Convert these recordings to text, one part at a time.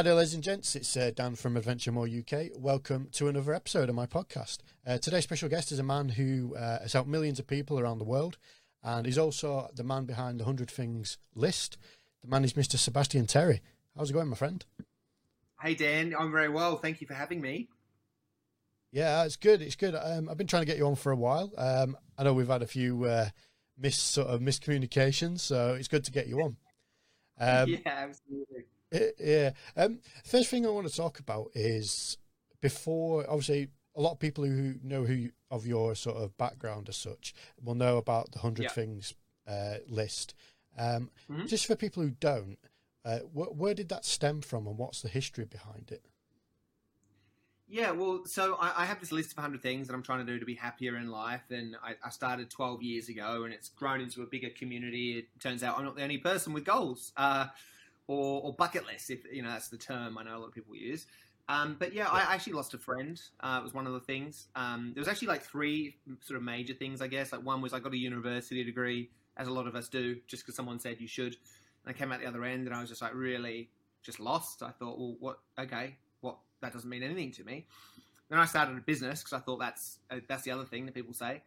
Hi there, ladies and gents. It's uh, Dan from Adventure More UK. Welcome to another episode of my podcast. Uh, today's special guest is a man who uh, has helped millions of people around the world, and he's also the man behind the 100 Things list. The man is Mr. Sebastian Terry. How's it going, my friend? Hey, Dan. I'm very well. Thank you for having me. Yeah, it's good. It's good. Um, I've been trying to get you on for a while. Um, I know we've had a few uh, mis sort of miscommunications, so it's good to get you on. Um, yeah, absolutely. Yeah. Um, first thing I want to talk about is before, obviously, a lot of people who know who you, of your sort of background as such will know about the hundred yeah. things uh, list. Um, mm-hmm. Just for people who don't, uh, wh- where did that stem from, and what's the history behind it? Yeah, well, so I, I, have this list of 100 things that I'm trying to do to be happier in life. And I, I, started 12 years ago and it's grown into a bigger community. It turns out I'm not the only person with goals. Uh, or, or bucket list, if you know that's the term I know a lot of people use. Um, but yeah, I actually lost a friend. Uh, it was one of the things. Um, there was actually like three sort of major things, I guess. Like one was I got a university degree, as a lot of us do, just because someone said you should. And I came out the other end, and I was just like really just lost. I thought, well, what? Okay, what? That doesn't mean anything to me. Then I started a business because I thought that's uh, that's the other thing that people say.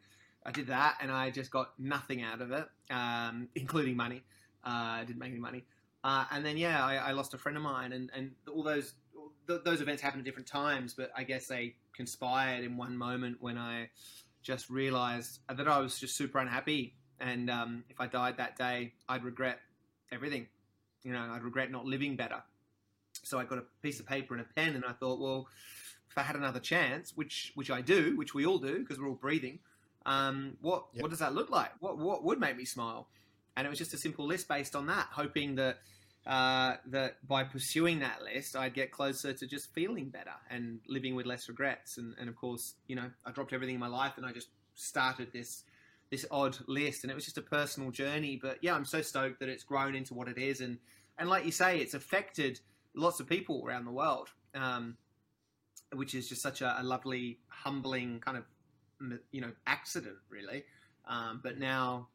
I did that, and I just got nothing out of it, um, including money. Uh, I didn't make any money. Uh, and then yeah, I, I, lost a friend of mine, and, and all those th- those events happened at different times, but I guess they conspired in one moment when I just realized that I was just super unhappy, and um, if I died that day, I'd regret everything. You know, I'd regret not living better. So I got a piece of paper and a pen, and I thought, well, if I had another chance, which which I do, which we all do because we're all breathing, um, what yep. what does that look like? What what would make me smile? And it was just a simple list based on that, hoping that uh, that by pursuing that list, I'd get closer to just feeling better and living with less regrets. And, and of course, you know, I dropped everything in my life and I just started this this odd list, and it was just a personal journey. But yeah, I'm so stoked that it's grown into what it is, and and like you say, it's affected lots of people around the world, um, which is just such a, a, lovely, humbling kind of you know accident, really. Um, but now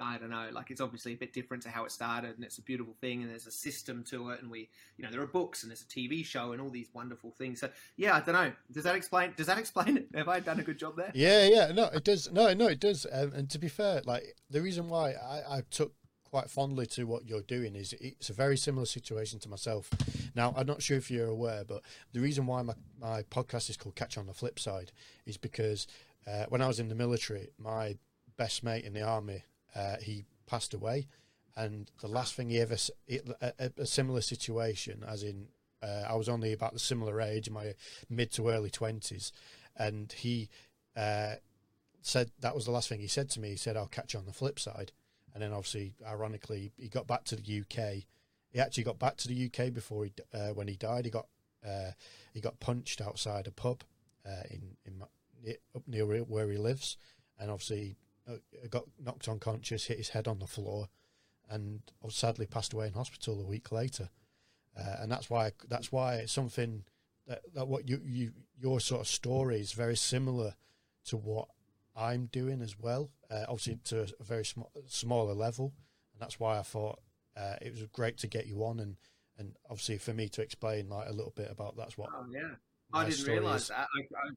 I don't know, like it's obviously a bit different to how it started, and it's a beautiful thing, and there's a system to it, and we, you know, there are books, and there's a TV show, and all these wonderful things. So, yeah, I don't know. Does that explain? Does that explain it? Have I done a good job there? Yeah, yeah, no, it does. No, no, it does. Um, and to be fair, like the reason why I, I took quite fondly to what you're doing is it's a very similar situation to myself. Now, I'm not sure if you're aware, but the reason why my, my podcast is called Catch on the Flip Side is because uh, when I was in the military, my best mate in the army uh, he passed away, and the last thing he ever a, a similar situation, as in uh, I was only about the similar age, my mid to early twenties, and he uh, said that was the last thing he said to me. He said, "I'll catch you on the flip side," and then obviously, ironically, he got back to the UK. He actually got back to the UK before he uh, when he died. He got uh, he got punched outside a pub uh, in in up near where he lives, and obviously got knocked unconscious, hit his head on the floor, and sadly passed away in hospital a week later. Uh, and that's why that's why it's something that, that what you, you your sort of story is very similar to what I'm doing as well. Uh, obviously to a very sm- smaller level, and that's why I thought uh, it was great to get you on and and obviously for me to explain like a little bit about that's what. Oh yeah, I didn't realize that. I, I,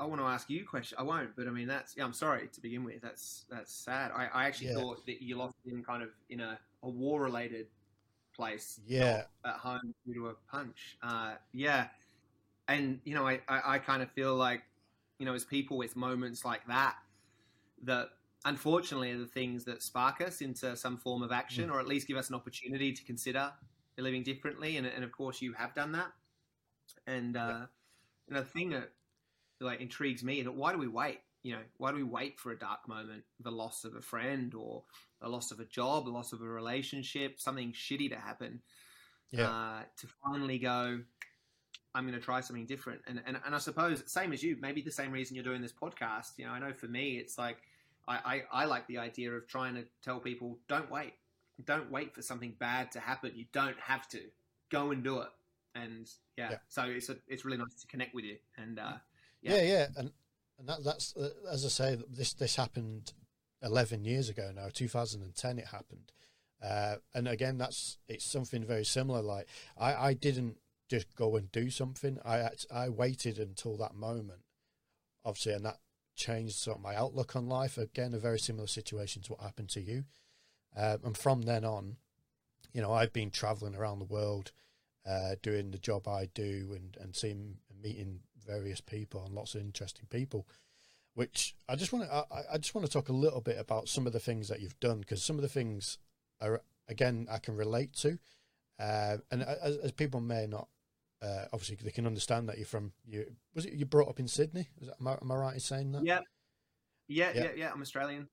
I want to ask you a question. I won't, but I mean that's yeah. I'm sorry to begin with. That's that's sad. I, I actually yeah. thought that you lost in kind of in a, a war related place. Yeah, at home due to a punch. Uh, yeah, and you know I, I, I kind of feel like you know as people with moments like that that unfortunately are the things that spark us into some form of action mm. or at least give us an opportunity to consider living differently. And, and of course you have done that. And uh, yeah. and the thing that like intrigues me that why do we wait? You know, why do we wait for a dark moment, the loss of a friend or the loss of a job, the loss of a relationship, something shitty to happen, yeah. uh, to finally go, I'm going to try something different. And, and and I suppose same as you, maybe the same reason you're doing this podcast. You know, I know for me, it's like I, I, I like the idea of trying to tell people don't wait, don't wait for something bad to happen. You don't have to go and do it. And yeah, yeah. so it's a, it's really nice to connect with you. And uh, yeah, yeah, and and that, that's uh, as I say, this this happened eleven years ago now. Two thousand and ten, it happened, uh, and again, that's it's something very similar. Like I, I didn't just go and do something. I I waited until that moment, obviously, and that changed sort of my outlook on life. Again, a very similar situation to what happened to you. Um, and from then on, you know, I've been traveling around the world, uh, doing the job I do, and and seeing meeting various people and lots of interesting people. Which I just want to I, I just want to talk a little bit about some of the things that you've done because some of the things are again I can relate to, uh, and as, as people may not uh, obviously they can understand that you're from you was it you brought up in Sydney? That, am, I, am, I, right in saying that? Yeah. yeah. Yeah, yeah, yeah, I'm Australian.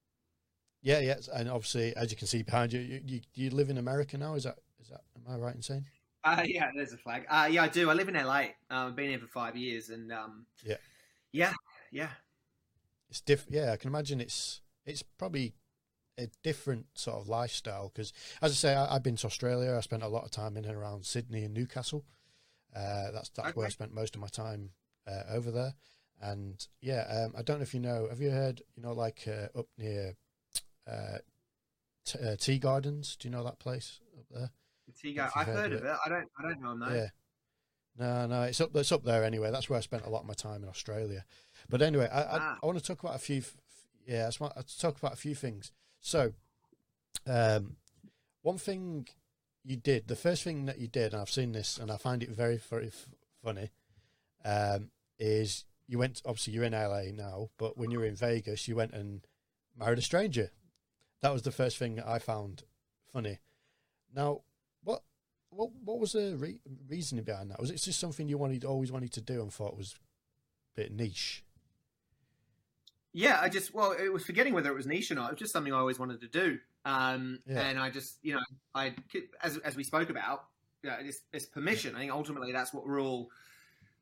Yeah, yeah, and obviously, as you can see behind you, you, you, you live in America now. Is that is that? Am I right in saying? Uh, yeah, there's a flag. Uh, yeah, I do. I live in LA. Uh, I've been here for five years, and um, yeah, yeah, yeah. It's different. Yeah, I can imagine it's it's probably a different sort of lifestyle because, as I say, I, have been to Australia. I spent a lot of time in and around Sydney and Newcastle. Uh, that's that's okay. where I spent most of my time uh, over there. And yeah, um, I don't know if you know. Have you heard? You know, like uh, up near uh, uh, Tea Gardens. Do you know that place up there? I've heard, heard of it. it. I don't. I don't know them though. Yeah. No, no, it's up. It's up there anyway. That's where I spent a lot of my time in Australia. But anyway, I, ah. I, I, want to talk about a few. Yeah, I want to talk about a few things. So, um, one thing you did, the first thing that you did, and I've seen this, and I find it very, very f- funny, um, is you went. Obviously, you're in LA now, but when you were in Vegas, you went and married a stranger. That was the first thing I found funny. Now, what what was the re- reasoning behind that? Was it just something you wanted always wanted to do and thought was a bit niche? Yeah, I just well, it was forgetting whether it was niche or not. It was just something I always wanted to do, um, yeah. and I just you know I as as we spoke about, you know, it's, it's permission. I think ultimately that's what we're all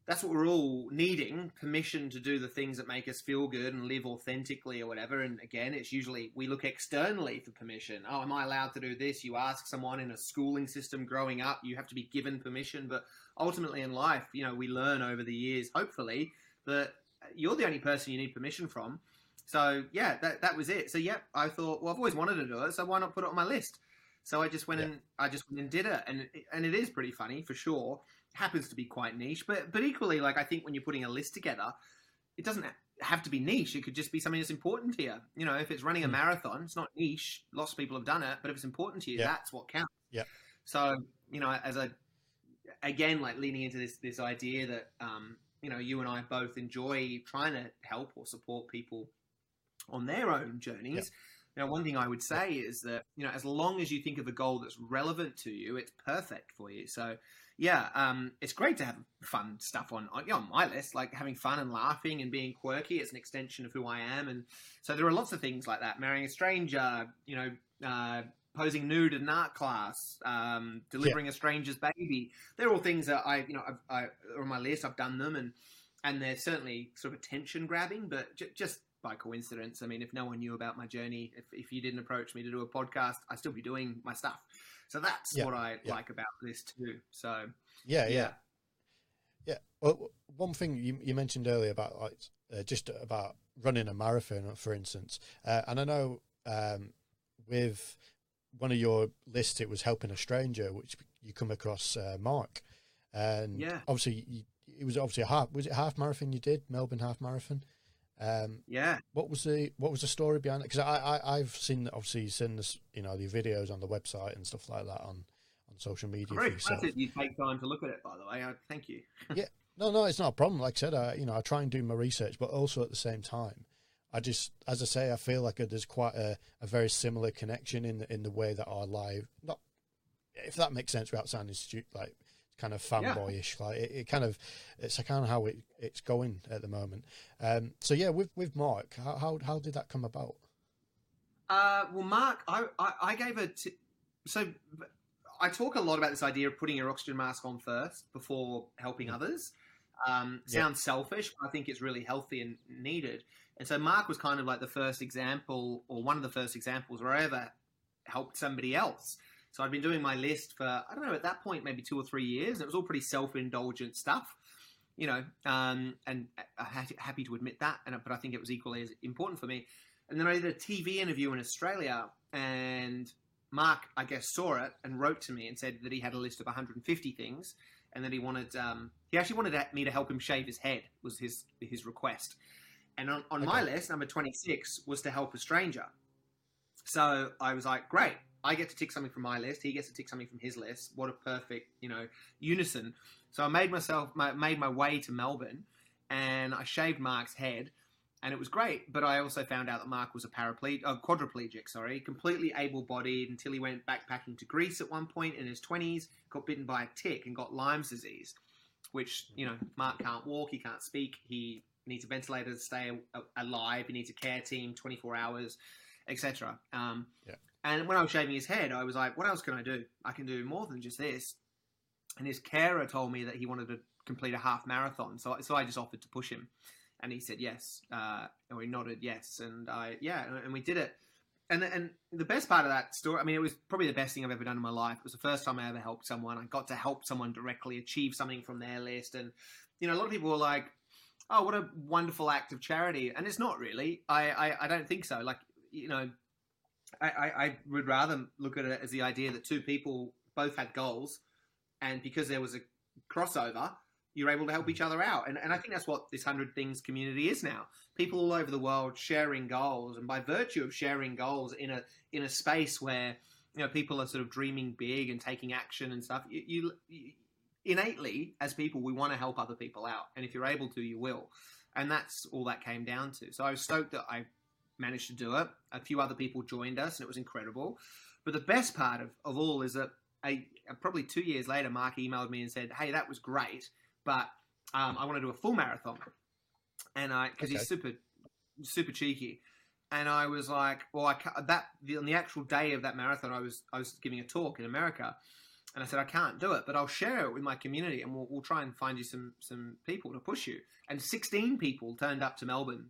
that's what we're all needing permission to do the things that make us feel good and live authentically or whatever. And again it's usually we look externally for permission. Oh am i allowed to do this? You ask someone in a schooling system growing up you have to be given permission. But ultimately in life you know we learn over the years hopefully that you're the only person you need permission from. So yeah that, that was it. So yeah i thought well i've always wanted to do it so why not put it on my list? So i just went yeah. and i just went and did it. And and it is pretty funny for sure happens to be quite niche, but but equally, like I think when you're putting a list together, it doesn't have to be niche. It could just be something that's important to you. You know, if it's running a hmm. marathon, it's not niche. Lots of people have done it, but if it's important to you, yeah. that's what counts. Yeah. So you know, as a again, like leaning into this this idea that um, you know you and I both enjoy trying to help or support people on their own journeys. Yeah. Now, one thing I would say is that you know, as long as you think of a goal that's relevant to you, it's perfect for you. So, yeah, um, it's great to have fun stuff on on, you know, on my list, like having fun and laughing and being quirky. It's an extension of who I am, and so there are lots of things like that. Marrying a stranger, you know, uh, posing nude in art class, um, delivering yeah. a stranger's baby. They're all things that I, you know, I've, I, on my list. I've done them, and and they're certainly sort of attention grabbing, but j- just by coincidence. I mean, if no one knew about my journey, if, if you didn't approach me to do a podcast, I'd still be doing my stuff. So that's yeah, what I yeah. like about this too. So yeah, yeah, yeah. Well, one thing you, you mentioned earlier about like uh, just about running a marathon, for instance, uh, and I know um, with one of your lists, it was helping a stranger, which you come across uh, Mark, and yeah. obviously you, it was obviously a half. Was it half marathon you did? Melbourne half marathon. Um, yeah. What was the what was the story behind it? Because I, I I've seen obviously seen this you know the videos on the website and stuff like that on on social media. Very excited you take time to look at it. By the way, I, thank you. yeah. No, no, it's not a problem. Like I said, I you know I try and do my research, but also at the same time, I just as I say, I feel like there's quite a, a very similar connection in the, in the way that our live not if that makes sense without sounding stupid like kind of fanboyish. Yeah. Like it, it, kind of it's kind of how it, it's going at the moment. Um, so yeah, with with Mark, how, how, how did that come about? Uh, well, Mark, I, I, I gave a t- so I talk a lot about this idea of putting your oxygen mask on first before helping mm. others. Um, sounds yeah. selfish, but I think it's really healthy and needed. And so Mark was kind of like the first example, or one of the first examples where I ever helped somebody else. So I'd been doing my list for I don't know at that point maybe two or three years. It was all pretty self indulgent stuff, you know, um, and I'm happy to admit that. And but I think it was equally as important for me. And then I did a TV interview in Australia, and Mark I guess saw it and wrote to me and said that he had a list of 150 things, and that he wanted um, he actually wanted me to help him shave his head was his his request. And on, on okay. my list, number 26 was to help a stranger. So I was like, great, I get to tick something from my list. He gets to tick something from his list. What a perfect, you know, unison. So I made myself, my, made my way to Melbourne and I shaved Mark's head and it was great. But I also found out that Mark was a paraplegic, uh, quadriplegic, sorry, completely able-bodied until he went backpacking to Greece at one point in his twenties, got bitten by a tick and got Lyme's disease, which you know Mark can't walk, he can't speak, he needs a ventilator to stay alive, he needs a care team, twenty-four hours, etc. Um, yeah. And when I was shaving his head, I was like, "What else can I do? I can do more than just this." And his carer told me that he wanted to complete a half marathon, so so I just offered to push him and he said yes, uh, and we nodded yes, and I yeah, and we did it. And and the best part of that story, I mean, it was probably the best thing I've ever done in my life. It was the first time I ever helped someone. I got to help someone directly achieve something from their list, and you know, a lot of people were like, "Oh, what a wonderful act of charity," and it's not really. I I, I don't think so. Like you know, I, I, would rather look at it as the idea that two people both had goals, and because there was a crossover, you're able to help each other out. And, and I think that's what this 100 Things community is now. People all over the world sharing goals. And by virtue of sharing goals in a, in a space where, you know, people are sort of dreaming big and taking action and stuff, you, you innately, as people, we want to help other people out. And if you're able to, you will. And that's all that came down to. So I was stoked that I managed to do it. A few other people joined us, and it was incredible. But the best part of, of all is that I, probably two years later, Mark emailed me and said, Hey, that was great but um, I want to do a full marathon, and I because okay. he's super super cheeky, and I was like, well, I can't, that on the actual day of that marathon, I was I was giving a talk in America, and I said I can't do it, but I'll share it with my community, and we'll, we'll try and find you some some people to push you. And 16 people turned up to Melbourne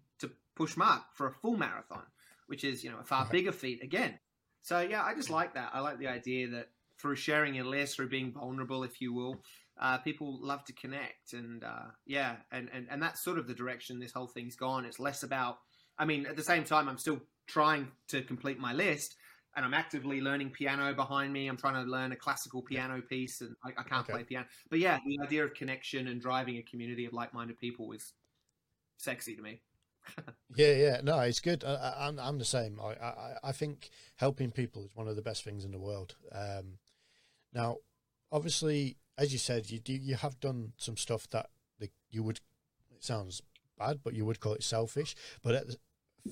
push Mark for a full marathon, which is you know a far bigger feat again. So yeah, I just like that. I like the idea that through sharing your list, through being vulnerable, if you will, uh, people love to connect, and uh, yeah, and, and and that's sort of the direction this whole thing's gone. It's less about. I mean, at the same time, I'm still trying to complete my list, and I'm actively learning piano behind me. I'm trying to learn a classical piano piece, and I, I can't okay. play piano. But yeah, the idea of connection and driving a community of like-minded people is sexy to me. Yeah, yeah, no, it's good. I, I'm I'm the same. I, I I think helping people is one of the best things in the world. Um, now, obviously, as you said, you do you have done some stuff that the, you would. It sounds bad, but you would call it selfish. But the,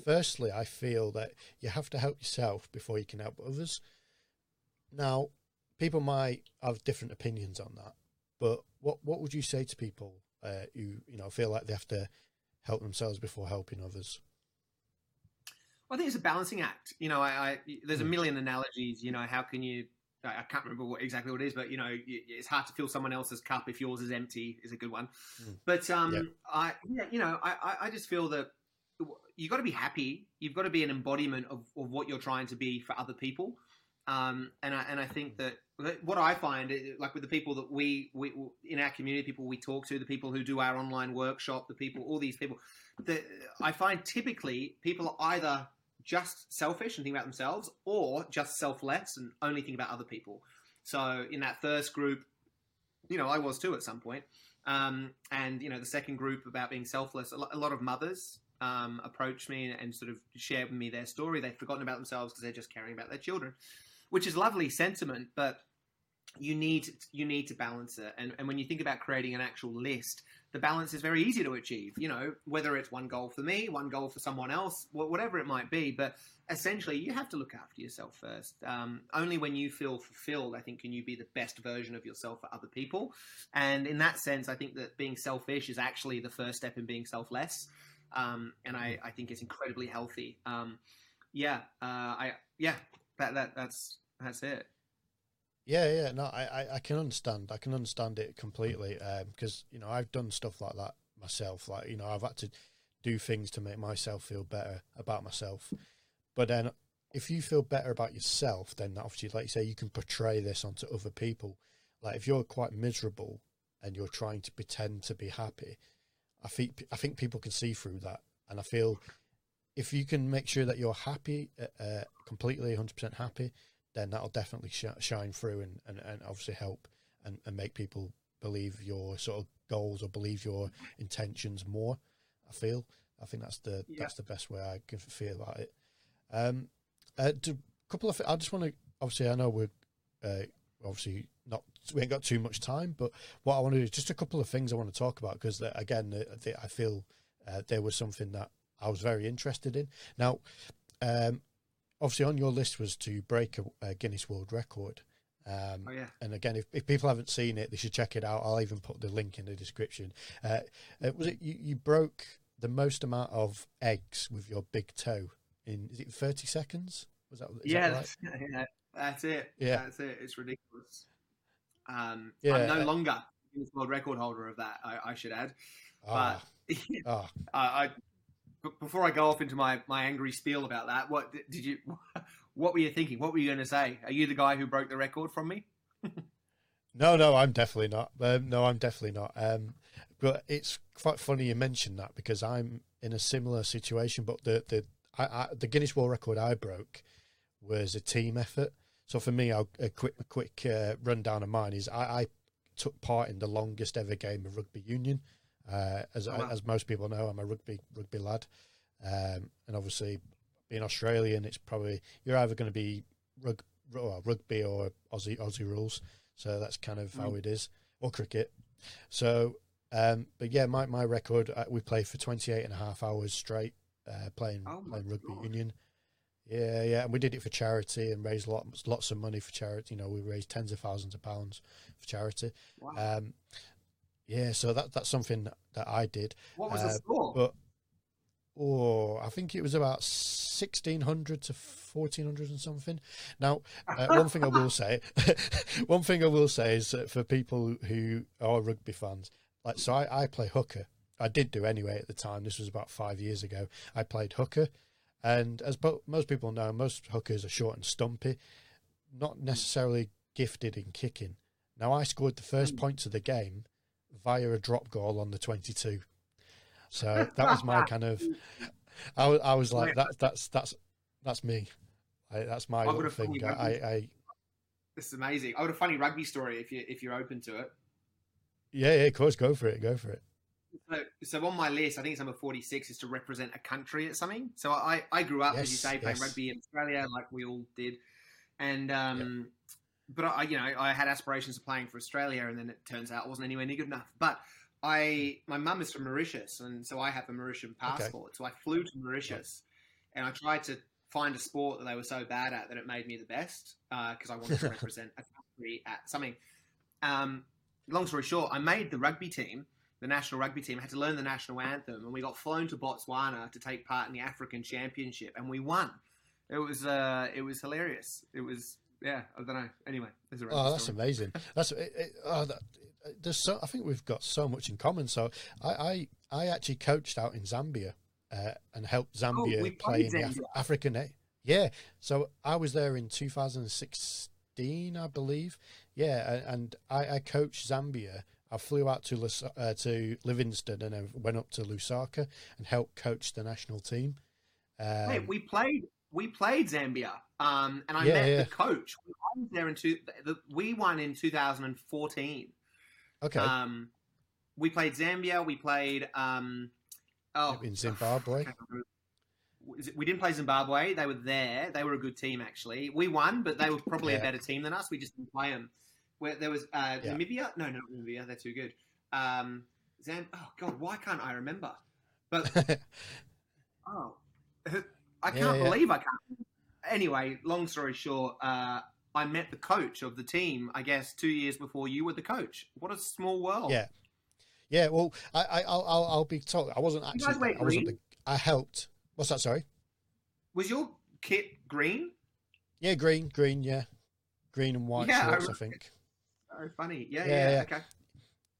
firstly, I feel that you have to help yourself before you can help others. Now, people might have different opinions on that, but what what would you say to people uh, who you know feel like they have to help themselves before helping others? I think it's a balancing act. You know, I, I there's a hmm. million analogies. You know, how can you I can't remember what exactly what it is, but you know, it's hard to fill someone else's cup if yours is empty. Is a good one. Mm. But um, yeah. I, yeah, you know, I, I just feel that you've got to be happy. You've got to be an embodiment of, of what you're trying to be for other people. Um, and I and I think that what I find, like with the people that we we in our community, people we talk to, the people who do our online workshop, the people, all these people, that I find typically people are either just selfish and think about themselves, or just selfless and only think about other people. So in that first group, you know, I was too at some point. Um, and you know, the second group about being selfless, a lot of mothers um, approach me and, and, sort of share with me their story. They've forgotten about themselves because they're just caring about their children, which is lovely sentiment, but you need you need to balance it. And, and when you think about creating an actual list, the balance is very easy to achieve. You know, whether it's one goal for me, one goal for someone else, whatever it might be. But essentially, you have to look after yourself first. Um, only when you feel fulfilled, I think, can you be the best version of yourself for other people. And in that sense, I think that being selfish is actually the first step in being selfless. Um, and I, I, think it's incredibly healthy. Um, yeah, uh, I yeah, that that that's that's it. Yeah, yeah, no, I, I, can understand. I can understand it completely because um, you know I've done stuff like that myself. Like you know I've had to do things to make myself feel better about myself. But then, if you feel better about yourself, then obviously, like you say, you can portray this onto other people. Like if you're quite miserable and you're trying to pretend to be happy, I think I think people can see through that, and I feel if you can make sure that you're happy, uh, uh completely 100% happy, then that'll definitely sh- shine through and, and, and obviously help and, and make people believe your sort of goals or believe your intentions more. I feel. I think that's the Yeah. that's the best way I can feel about it. Um, a couple of. I just want to. Obviously, I know we're uh, obviously not. We ain't got too much time, but what I want to do is just a couple of things I want to talk about because again, uh, they, I feel uh, there was something that I was very interested in. Now, um, obviously, on your list was to break a, a Guinness World Record. Um, Oh yeah. and again, if, if people haven't seen it, they should check it out. I'll even put the link in the description. Uh, uh, was it you, you broke the most amount of eggs with your big toe in? Is it thirty seconds? Was that? Yeah, that right? that's, yeah, that's it. Yeah. that's it. It's ridiculous. Um, Yeah, I'm no uh, longer Guinness World Record holder of that. I, I should add. Ah, But ah. I, I before I go off into my, my angry spiel about that, what did you? What were you thinking? What were you going to say? Are you the guy who broke the record from me? No, no, I'm definitely not. Um, no, I'm definitely not. Um, but it's quite funny you mentioned that because I'm in a similar situation. But the the I, I, the Guinness World Record I broke was a team effort. So for me, I'll, a quick a quick uh, rundown of mine is I, I took part in the longest ever game of rugby union. Uh, as Oh, wow. as most people know, I'm a rugby rugby lad, um, and obviously being Australian, it's probably you're either going to be rug, rugby or Aussie Aussie rules. So that's kind of how Mm. it is, or cricket. So, um, but yeah, my, my record, uh, we played for 28 and a half hours straight uh, playing, Oh playing rugby God. union. Yeah, yeah, and we did it for charity and raised lots lots of money for charity. You know, we raised tens of thousands of pounds for charity. Wow. Um, yeah, so that that's something that, I did. what was the uh, score? But oh, I think it was about sixteen hundred to fourteen hundred and something. Now, uh, one thing I will say, one thing I will say is that for people who are rugby fans, like so, I, I play hooker. I did do anyway at the time. This was about five years ago. I played hooker, and as most people know, most hookers are short and stumpy, not necessarily gifted in kicking. Now, I scored the first Mm. points of the game via a drop goal on the twenty-two. So that was my kind of. I, was- I was like, that's that's that's that's me. I, that's my little thing. I, I This is amazing. I got a funny rugby story if you if you're open to it. yeah, yeah, of course, go for it, go for it. So, so on my list, I think it's number 46 is to represent a country at something. So I, I grew up, as you say, playing yes. rugby in Australia, like we all did. And, um, but I, you know, I had aspirations of playing for Australia, and then it turns out I wasn't anywhere near good enough. But I, my mum is from Mauritius, and so I have a Mauritian passport. So I flew to Mauritius, and I tried to find a sport that they were so bad at that it made me the best because I wanted to represent a country at something. Um, long story short, I made the rugby team, the national rugby team. I had to learn the national anthem, and we got flown to Botswana to take part in the African Championship, and we won. It was uh, it was hilarious. It was yeah, I don't know. Anyway, there's a Oh, that's story. amazing. That's it, it, oh, that, there's so. I think we've got so much in common. So I I, I actually coached out in Zambia uh, and helped Zambia Oh, play in the Af- African. A- Yeah, so I was there in 2016, I believe. Yeah, and I, I coached Zambia. I flew out to Lus- uh, to Livingstone and then went up to Lusaka and helped coach the national team. Um, Hey, we played we played Zambia, um, and I Yeah, met yeah. the coach. I was there in two. The, we won in 2014. okay, Um, we played Zambia. We played um, oh in Zimbabwe. I can't remember. Is it- We didn't play Zimbabwe. They were there. They were a good team, actually. We won, but they were probably a better team than us. We just didn't play them. Where there was uh, Yeah. Namibia? No, no, not Namibia. They're too good. Um, Zam- oh God, why can't I remember? But oh, I can't yeah. believe I can't. Anyway, long story short, uh, I met the coach of the team. I guess two years before you were the coach. What a small world. Yeah. Yeah, well, I, I, I'll, I'll, I'll be told. I wasn't actually. I wasn't. The, I helped. What's that? Sorry. Was your kit green? Yeah, green, green. Yeah, green and white Yeah, I shorts. I, re- think. Oh, funny. Yeah, Yeah, yeah. yeah. Okay.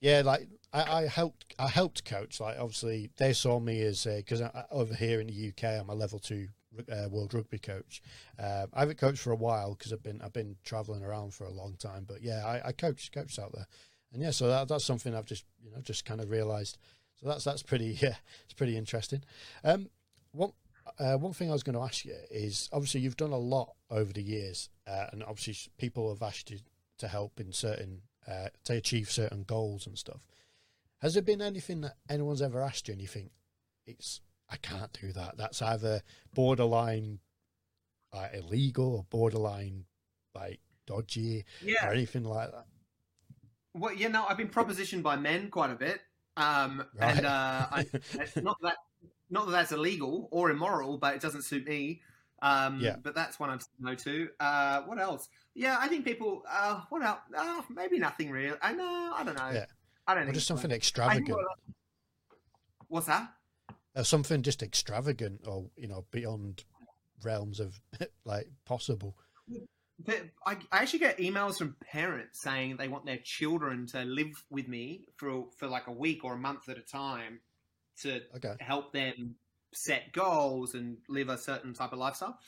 Yeah, like I, I helped. I helped coach. Like obviously, they saw me as because over here in the UK, I'm a level two uh, world rugby coach. Uh, I haven't coached for a while because I've been I've been traveling around for a long time. But yeah, I, I coach coached out there, and yeah, so that, that's something I've just you know just kind of realised. So that's that's pretty yeah, it's pretty interesting. Um, one uh, one thing I was going to ask you is obviously you've done a lot over the years, uh, and obviously people have asked you to help in certain uh, to achieve certain goals and stuff. Has there been anything that anyone's ever asked you and you think it's I can't do that? That's either borderline illegal or borderline like dodgy Yeah. or anything like that. Well, yeah, no, I've been propositioned by men quite a bit, um, Right. and uh, I, not that not that that's illegal or immoral, but it doesn't suit me. Um, Yeah. But that's one I'm saying no to. Uh, what else? Yeah, I think people. Uh, what else? Uh, maybe nothing real. I know. I don't know. Yeah. I don't think just something extravagant. What's that? or something just extravagant or you know beyond realms of like possible. I, I actually get emails from parents saying they want their children to live with me for for like a week or a month at a time to Okay. help them set goals and live a certain type of lifestyle.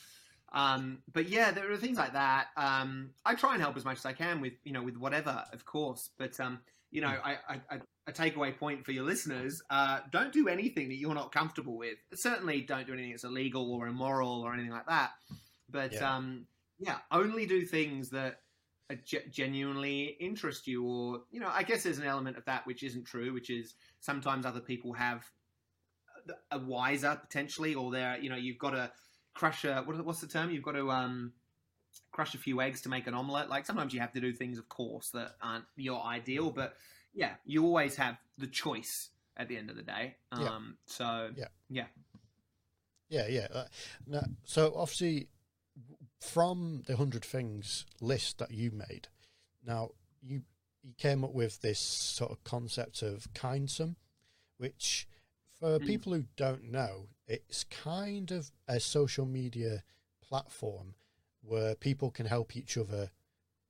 Um, but yeah, there are things like that. Um, I try and help as much as I can with you know with whatever, of course. But um, you know, I, I, I, a takeaway point for your listeners: uh, don't do anything that you're not comfortable with. Certainly, don't do anything that's illegal or immoral or anything like that. But Yeah. um, yeah, only do things that ge- genuinely interest you, or you know, I guess there's an element of that which isn't true, which is sometimes other people have a wiser potentially, or they're you know, you've got to crush a what, what's the term? You've got to um, crush a few eggs to make an omelette. Like sometimes you have to do things, of course, that aren't your ideal, but yeah, you always have the choice at the end of the day. Yeah. Um, so Yeah. Yeah, yeah. Uh, now, so obviously, from the hundred things list that you made, now you you came up with this sort of concept of kindsome, which for Mm. people who don't know, it's kind of a social media platform where people can help each other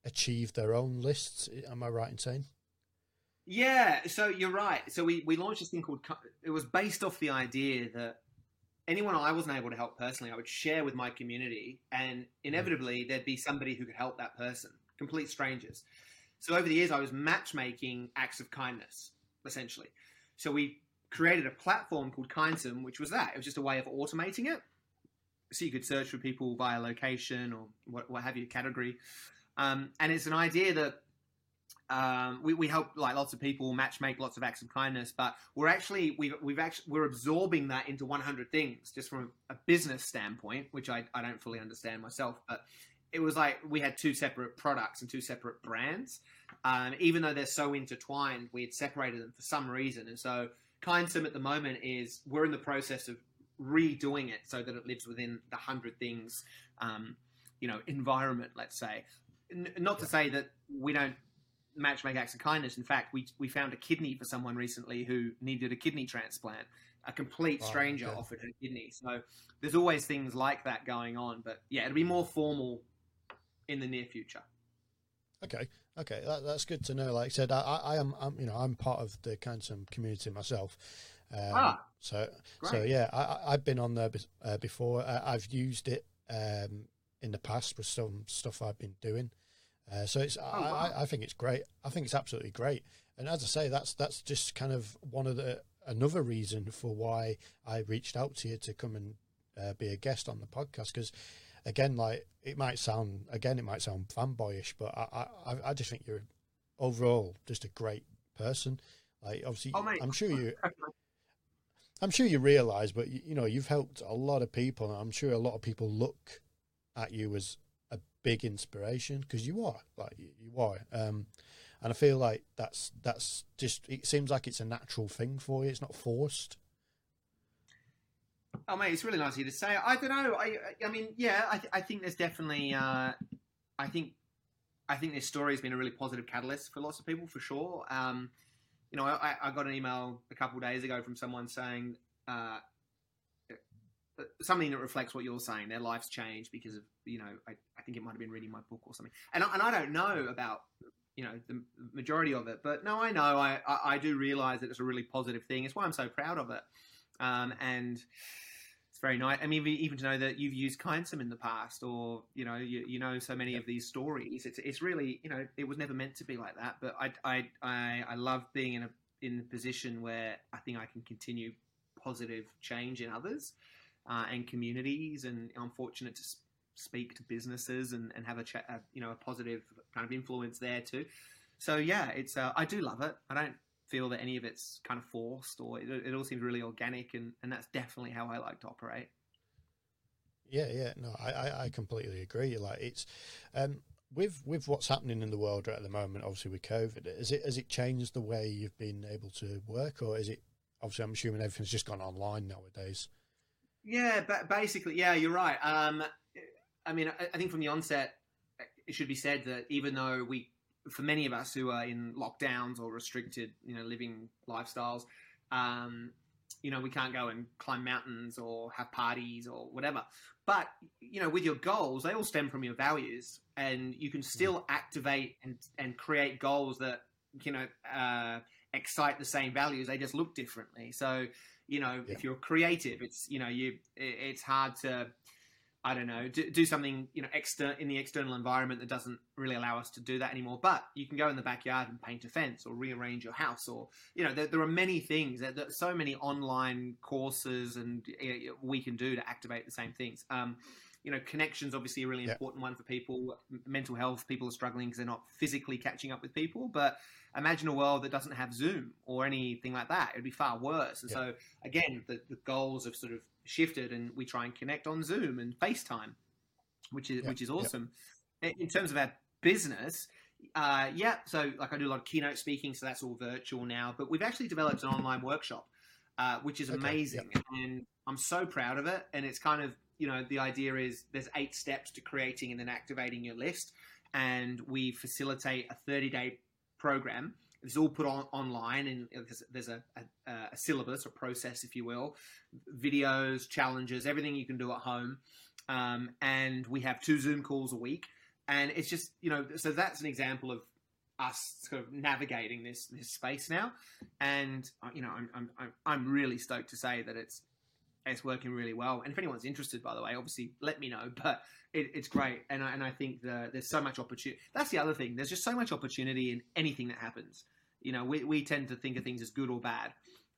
achieve their own lists. Am I right in saying? Yeah, so you're right. So we, we launched this thing called. It was based off the idea that anyone I wasn't able to help personally, I would share with my community, and mm. inevitably there'd be somebody who could help that person, complete strangers. So over the years, I was matchmaking acts of kindness, essentially. So we created a platform called Kindsome, which was that. It was just a way of automating it. So you could search for people via location or what, what have you, category. Um, and it's an idea that um, we, we help like lots of people match make lots of acts of kindness, but we're actually we've we've actually we're absorbing that into 100 things just from a business standpoint, which I, I don't fully understand myself, but it was like we had two separate products and two separate brands. Um, even though they're so intertwined, we had separated them for some reason, and so Kindsome at the moment is we're in the process of redoing it so that it lives within the hundred things, um, you know, environment. Let's say, N- not to say that we don't match make acts of kindness. In fact, we we found a kidney for someone recently who needed a kidney transplant. A complete Wow, stranger okay. offered her kidney. So there's always things like that going on. But yeah, it'll be more formal in the near future. Okay, okay, that, that's good to know. Like I said, I, I, am, I'm, you know, I'm part of the Kindsome community myself. Um, Ah, so, great. so yeah, I, I- I've been on there uh, before. Uh, I've used it um, in the past with some stuff I've been doing. Uh, so it's, I, Oh, wow. I, I think it's great. I think it's absolutely great. And as I say, that's that's just kind of one of the another reason for why I reached out to you to come and uh, be a guest on the podcast because again, like it might sound again, it might sound fanboyish, but I, I, I just think you're overall just a great person. Like obviously, Oh. I'm sure you, I'm sure you realise, but you, you know, you've helped a lot of people, and I'm sure a lot of people look at you as a big inspiration because you are, like you, you are. Um, and I feel like that's that's just. It seems like it's a natural thing for you. It's not forced. Oh mate, it's really nice of you to say. I don't know. I I mean, yeah, I, th- I think there's definitely. Uh, I think I think this story has been a really positive catalyst for lots of people for sure. Um, you know, I, I got an email a couple days ago from someone saying uh, something that reflects what you're saying. Their life's changed because of you know. I, I think it might have been reading my book or something. And I, and I don't know about you know the majority of it, but no, I know. I I, I do realize that it's a really positive thing. It's why I'm so proud of it. Um, and very nice. I mean, even to know that you've used Kindsome in the past, or you know, you, you know so many of these stories. It's it's really you know it was never meant to be like that. But I I I, I love being in a in a position where I think I can continue positive change in others uh, and communities, and I'm fortunate to speak to businesses and, and have a, cha- a you know a positive kind of influence there too. so yeah, it's uh, I do love it. I don't feel that any of it's kind of forced or it, it all seems really organic, and and that's definitely how I like to operate. Yeah, yeah, no, I, I completely agree. Like it's, um, with with what's happening in the world right at the moment, obviously with COVID, has it has it changed the way you've been able to work, or is it obviously I'm assuming everything's just gone online nowadays? Yeah, but basically, yeah, you're right. Um, I mean, I, I think from the onset, it should be said that even though we, for many of us who are in lockdowns or restricted, you know, living lifestyles, um, you know, we can't go and climb mountains or have parties or whatever. But you know, with your goals, they all stem from your values, and you can still mm. activate and and create goals that you know uh, excite the same values. They just look differently. So you know, yeah. if you're creative, it's you know, you it's hard to I don't know, do, do something you know exter- in the external environment that doesn't really allow us to do that anymore. But you can go in the backyard and paint a fence or rearrange your house, or you know, there, there are many things. There, there, so many online courses and uh, we can do to activate the same things. Um, you know, connections obviously a really important one for people. Mental health, people are struggling because they're not physically catching up with people. But imagine a world that doesn't have Zoom or anything like that. It'd be far worse. And so again, the, the goals have sort of shifted and we try and connect on Zoom and FaceTime, which is which is awesome. In terms of our business, uh, yeah, so like I do a lot of keynote speaking, so that's all virtual now. But we've actually developed an online workshop, uh, which is amazing, okay. and I'm so proud of it. And it's kind of you know the idea is there's eight steps to creating and then activating your list, and we facilitate a 30 day program it's all put on online, and there's, there's a, a, a, syllabus, a process, if you will, videos, challenges, everything you can do at home. Um, and we have two Zoom calls a week, and it's just you know, so that's an example of us sort of navigating this this space now. And uh, you know, I'm I'm I'm really stoked to say that it's it's working really well. And if anyone's interested, by the way, obviously let me know. But it, it's great, and I, and I think the, there's so much opportunity. That's the other thing. There's just so much opportunity in anything that happens. You know, we, we tend to think of things as good or bad,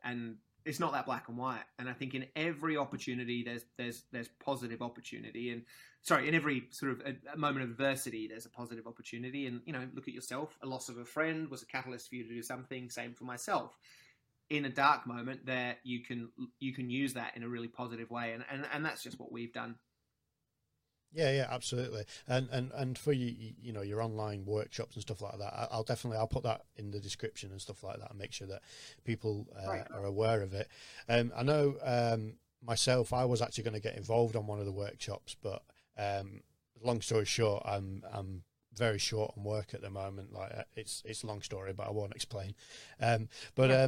and it's not that black and white. And I think in every opportunity, there's there's there's positive opportunity, and sorry, in every sort of a, a moment of adversity, there's a positive opportunity. And you know, look at yourself. A loss of a friend was a catalyst for you to do something. Same for myself. In a dark moment, there you can you can use that in a really positive way, and and, and that's just what we've done. Yeah, yeah, absolutely. And and and for you, you know, your online workshops and stuff like that, I'll definitely I'll put that in the description and stuff like that, and make sure that people uh, right. are aware of it. Um, I know um, myself, I was actually going to get involved on one of the workshops, but um, long story short, I'm I'm very short on work at the moment. Like uh, it's it's a long story, but I won't explain. Um, but yeah.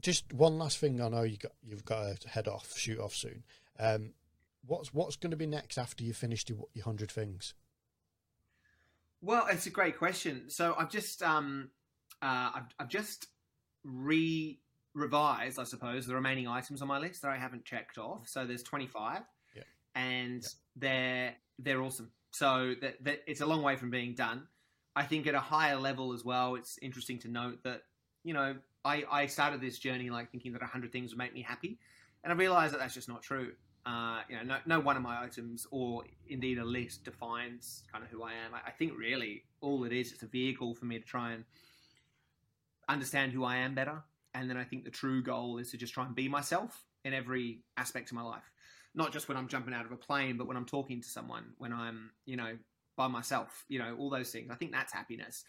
Just one last thing, I know you got you've got to head off, shoot off soon. Um, what's what's going to be next after you finished your, your hundred things? Well, it's a great question. So I've just um, uh, I've, I've just re revised, I suppose, the remaining items on my list that I haven't checked off. So there's 25, yeah. and yeah. they're they're awesome. So that, that it's a long way from being done. I think at a higher level as well, it's interesting to note that you know I, I started this journey like thinking that 100 things would make me happy, and I realized that that's just not true. Uh, you know, no, no one of my items or indeed a list defines kind of who I am. I, I think really all it is is a vehicle for me to try and understand who I am better. And then I think the true goal is to just try and be myself in every aspect of my life. Not just when I'm jumping out of a plane, but when I'm talking to someone, when I'm, you know, by myself, you know, all those things. I think that's happiness.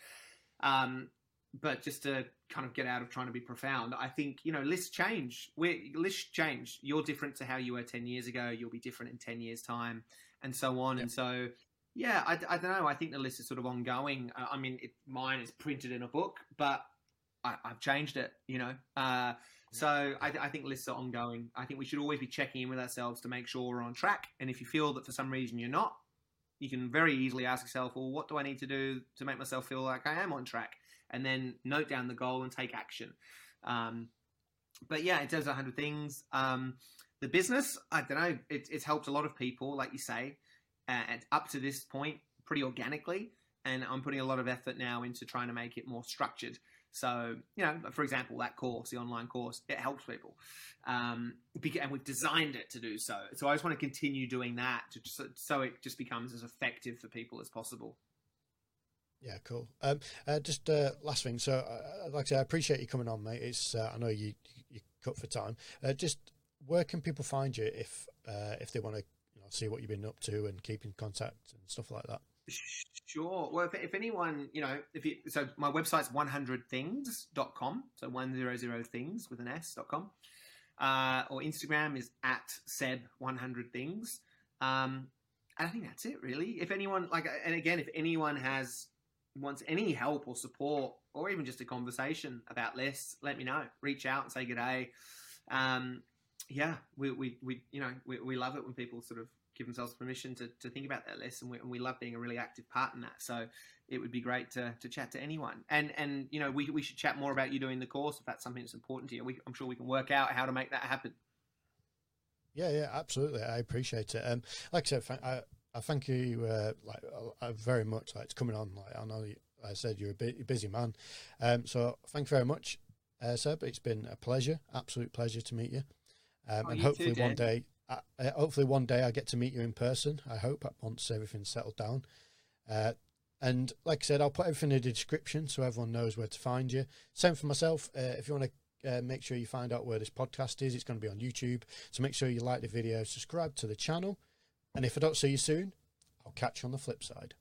Um, but just to kind of get out of trying to be profound, I think you know lists change. we lists change. You're different to how you were ten years ago. You'll be different in ten years' time, and so on. Yep. And so, yeah, I, I, don't know. I think the list is sort of ongoing. Uh, I mean, it, mine is printed in a book, but I, have changed it. You know, uh, so I, I, think lists are ongoing. I think we should always be checking in with ourselves to make sure we're on track. And if you feel that for some reason you're not, you can very easily ask yourself, well, what do I need to do to make myself feel like I am on track? And then note down the goal and take action. Um, but yeah, it does 100 things. Um, the business, I don't know, it, it's helped a lot of people, like you say, and up to this point, pretty organically. And I'm putting a lot of effort now into trying to make it more structured. So, you know, for example, that course, the online course, it helps people. Um, and we've designed it to do so. So I just want to continue doing that to, so it just becomes as effective for people as possible. Yeah, cool. Um, uh, just uh, last thing. So, uh, like I say, I appreciate you coming on, mate. It's uh, I know you you cut for time. Uh, just where can people find you if uh, if they want to you know, see what you've been up to and keep in contact and stuff like that? Sure. Well, if, if anyone, you know, if you, so my website's 100things.com. So 100 things with an S.com. Uh, or Instagram is at Seb100things. Um, and I think that's it, really. If anyone, like, and again, if anyone has, wants any help or support or even just a conversation about less, let me know. Reach out and say good day. Um, yeah, we, we, we, you know, we, we love it when people sort of give themselves permission to, to think about that less, and we, and we love being a really active part in that. So it would be great to, to chat to anyone, and and you know we, we should chat more about you doing the course if that's something that's important to you. We, I'm sure we can work out how to make that happen. Yeah, yeah, absolutely. I appreciate it. Um, like I said, I, I thank you uh, like uh, very much. Like it's coming on. Like I know, you, I said you're a busy man. Um, so thank you very much, uh, Seb. It's been a pleasure, absolute pleasure to meet you. Um, Oh, and you hopefully too, one day, uh, uh, hopefully one day I get to meet you in person. I hope once everything's settled down. Uh, and like I said, I'll put everything in the description so everyone knows where to find you. Same for myself. Uh, if you want to uh, make sure you find out where this podcast is, it's going to be on YouTube. So make sure you like the video, subscribe to the channel. And if I don't see you soon, I'll catch you on the flip side.